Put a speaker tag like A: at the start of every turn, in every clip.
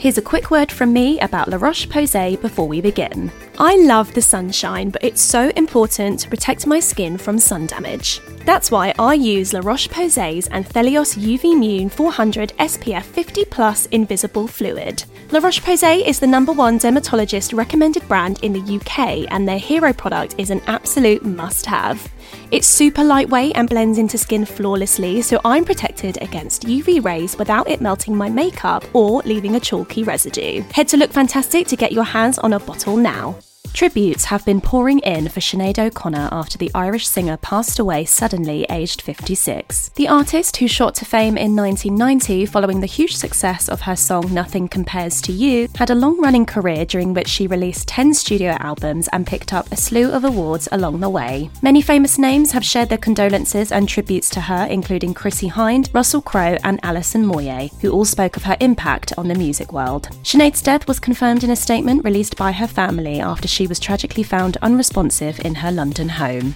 A: Here's a quick word from me about La Roche Posay before we begin. I love the sunshine, but it's so important to protect my skin from sun damage. That's why I use La Roche Posay's Anthelios UV Mune 400 SPF 50 Plus Invisible Fluid. La Roche Posay is the number one dermatologist recommended brand in the UK, and their hero product is an absolute must have. It's super lightweight and blends into skin flawlessly, so I'm protected against UV rays without it melting my makeup or leaving a chalky residue. Head to Look Fantastic to get your hands on a bottle now. Tributes have been pouring in for Sinead O'Connor after the Irish singer passed away suddenly, aged 56. The artist, who shot to fame in 1990 following the huge success of her song Nothing Compares to You, had a long running career during which she released 10 studio albums and picked up a slew of awards along the way. Many famous names have shared their condolences and tributes to her, including Chrissie Hynde, Russell Crowe, and Alison Moyet, who all spoke of her impact on the music world. Sinead's death was confirmed in a statement released by her family after she was tragically found unresponsive in her London home.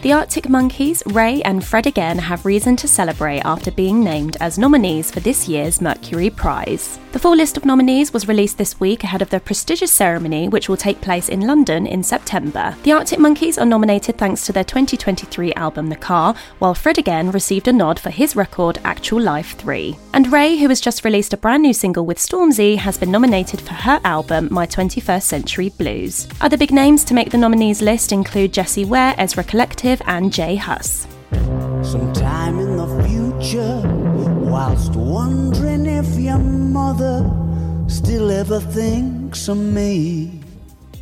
A: The Arctic Monkeys, Raye, and Fred again have reason to celebrate after being named as nominees for this year's Mercury Prize. The full list of nominees was released this week ahead of the prestigious ceremony, which will take place in London in September. The Arctic Monkeys are nominated thanks to their 2023 album The Car, while Fred again received a nod for his record Actual Life 3. And Raye, who has just released a brand new single with Stormzy, has been nominated for her album My 21st Century Blues. Other big names to make the nominees list include Jessie Ware, Ezra Collective, and J Hus. Sometime in the future, whilst wondering if your mother still ever thinks of me.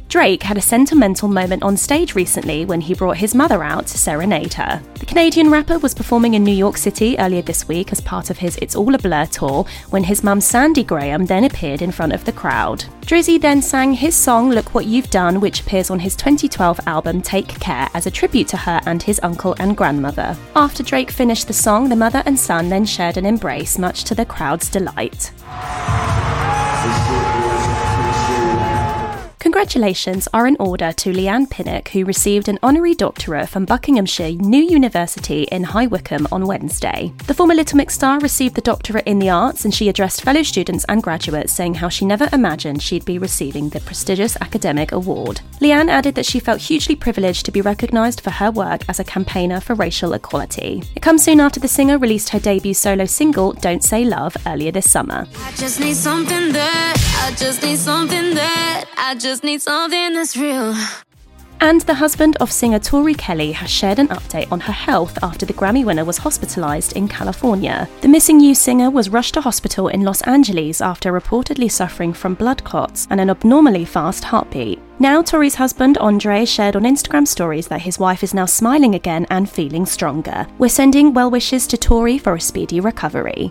A: Drake had a sentimental moment on stage recently when he brought his mother out to serenade her. The Canadian rapper was performing in New York City earlier this week as part of his It's All a Blur tour when his mum Sandy Graham then appeared in front of the crowd. Drizzy then sang his song Look What You've Done, which appears on his 2012 album Take Care as a tribute to her and his uncle and grandmother. After Drake finished the song, the mother and son then shared an embrace, much to the crowd's delight. Congratulations are in order to Leigh-Anne Pinnock, who received an honorary doctorate from Buckinghamshire New University in High Wycombe on Wednesday. The former Little Mix star received the doctorate in the arts and she addressed fellow students and graduates, saying how she never imagined she'd be receiving the prestigious academic award. Leigh-Anne added that she felt hugely privileged to be recognised for her work as a campaigner for racial equality. It comes soon after the singer released her debut solo single, Don't Say Love, earlier this summer. I just need something that, I just need something that's real. And the husband of singer Tori Kelly has shared an update on her health after the Grammy winner was hospitalized in California. The missing you singer was rushed to hospital in Los Angeles after reportedly suffering from blood clots and an abnormally fast heartbeat. Now, Tori's husband, Andre, shared on Instagram stories that his wife is now smiling again and feeling stronger. We're sending well wishes to Tori for a speedy recovery.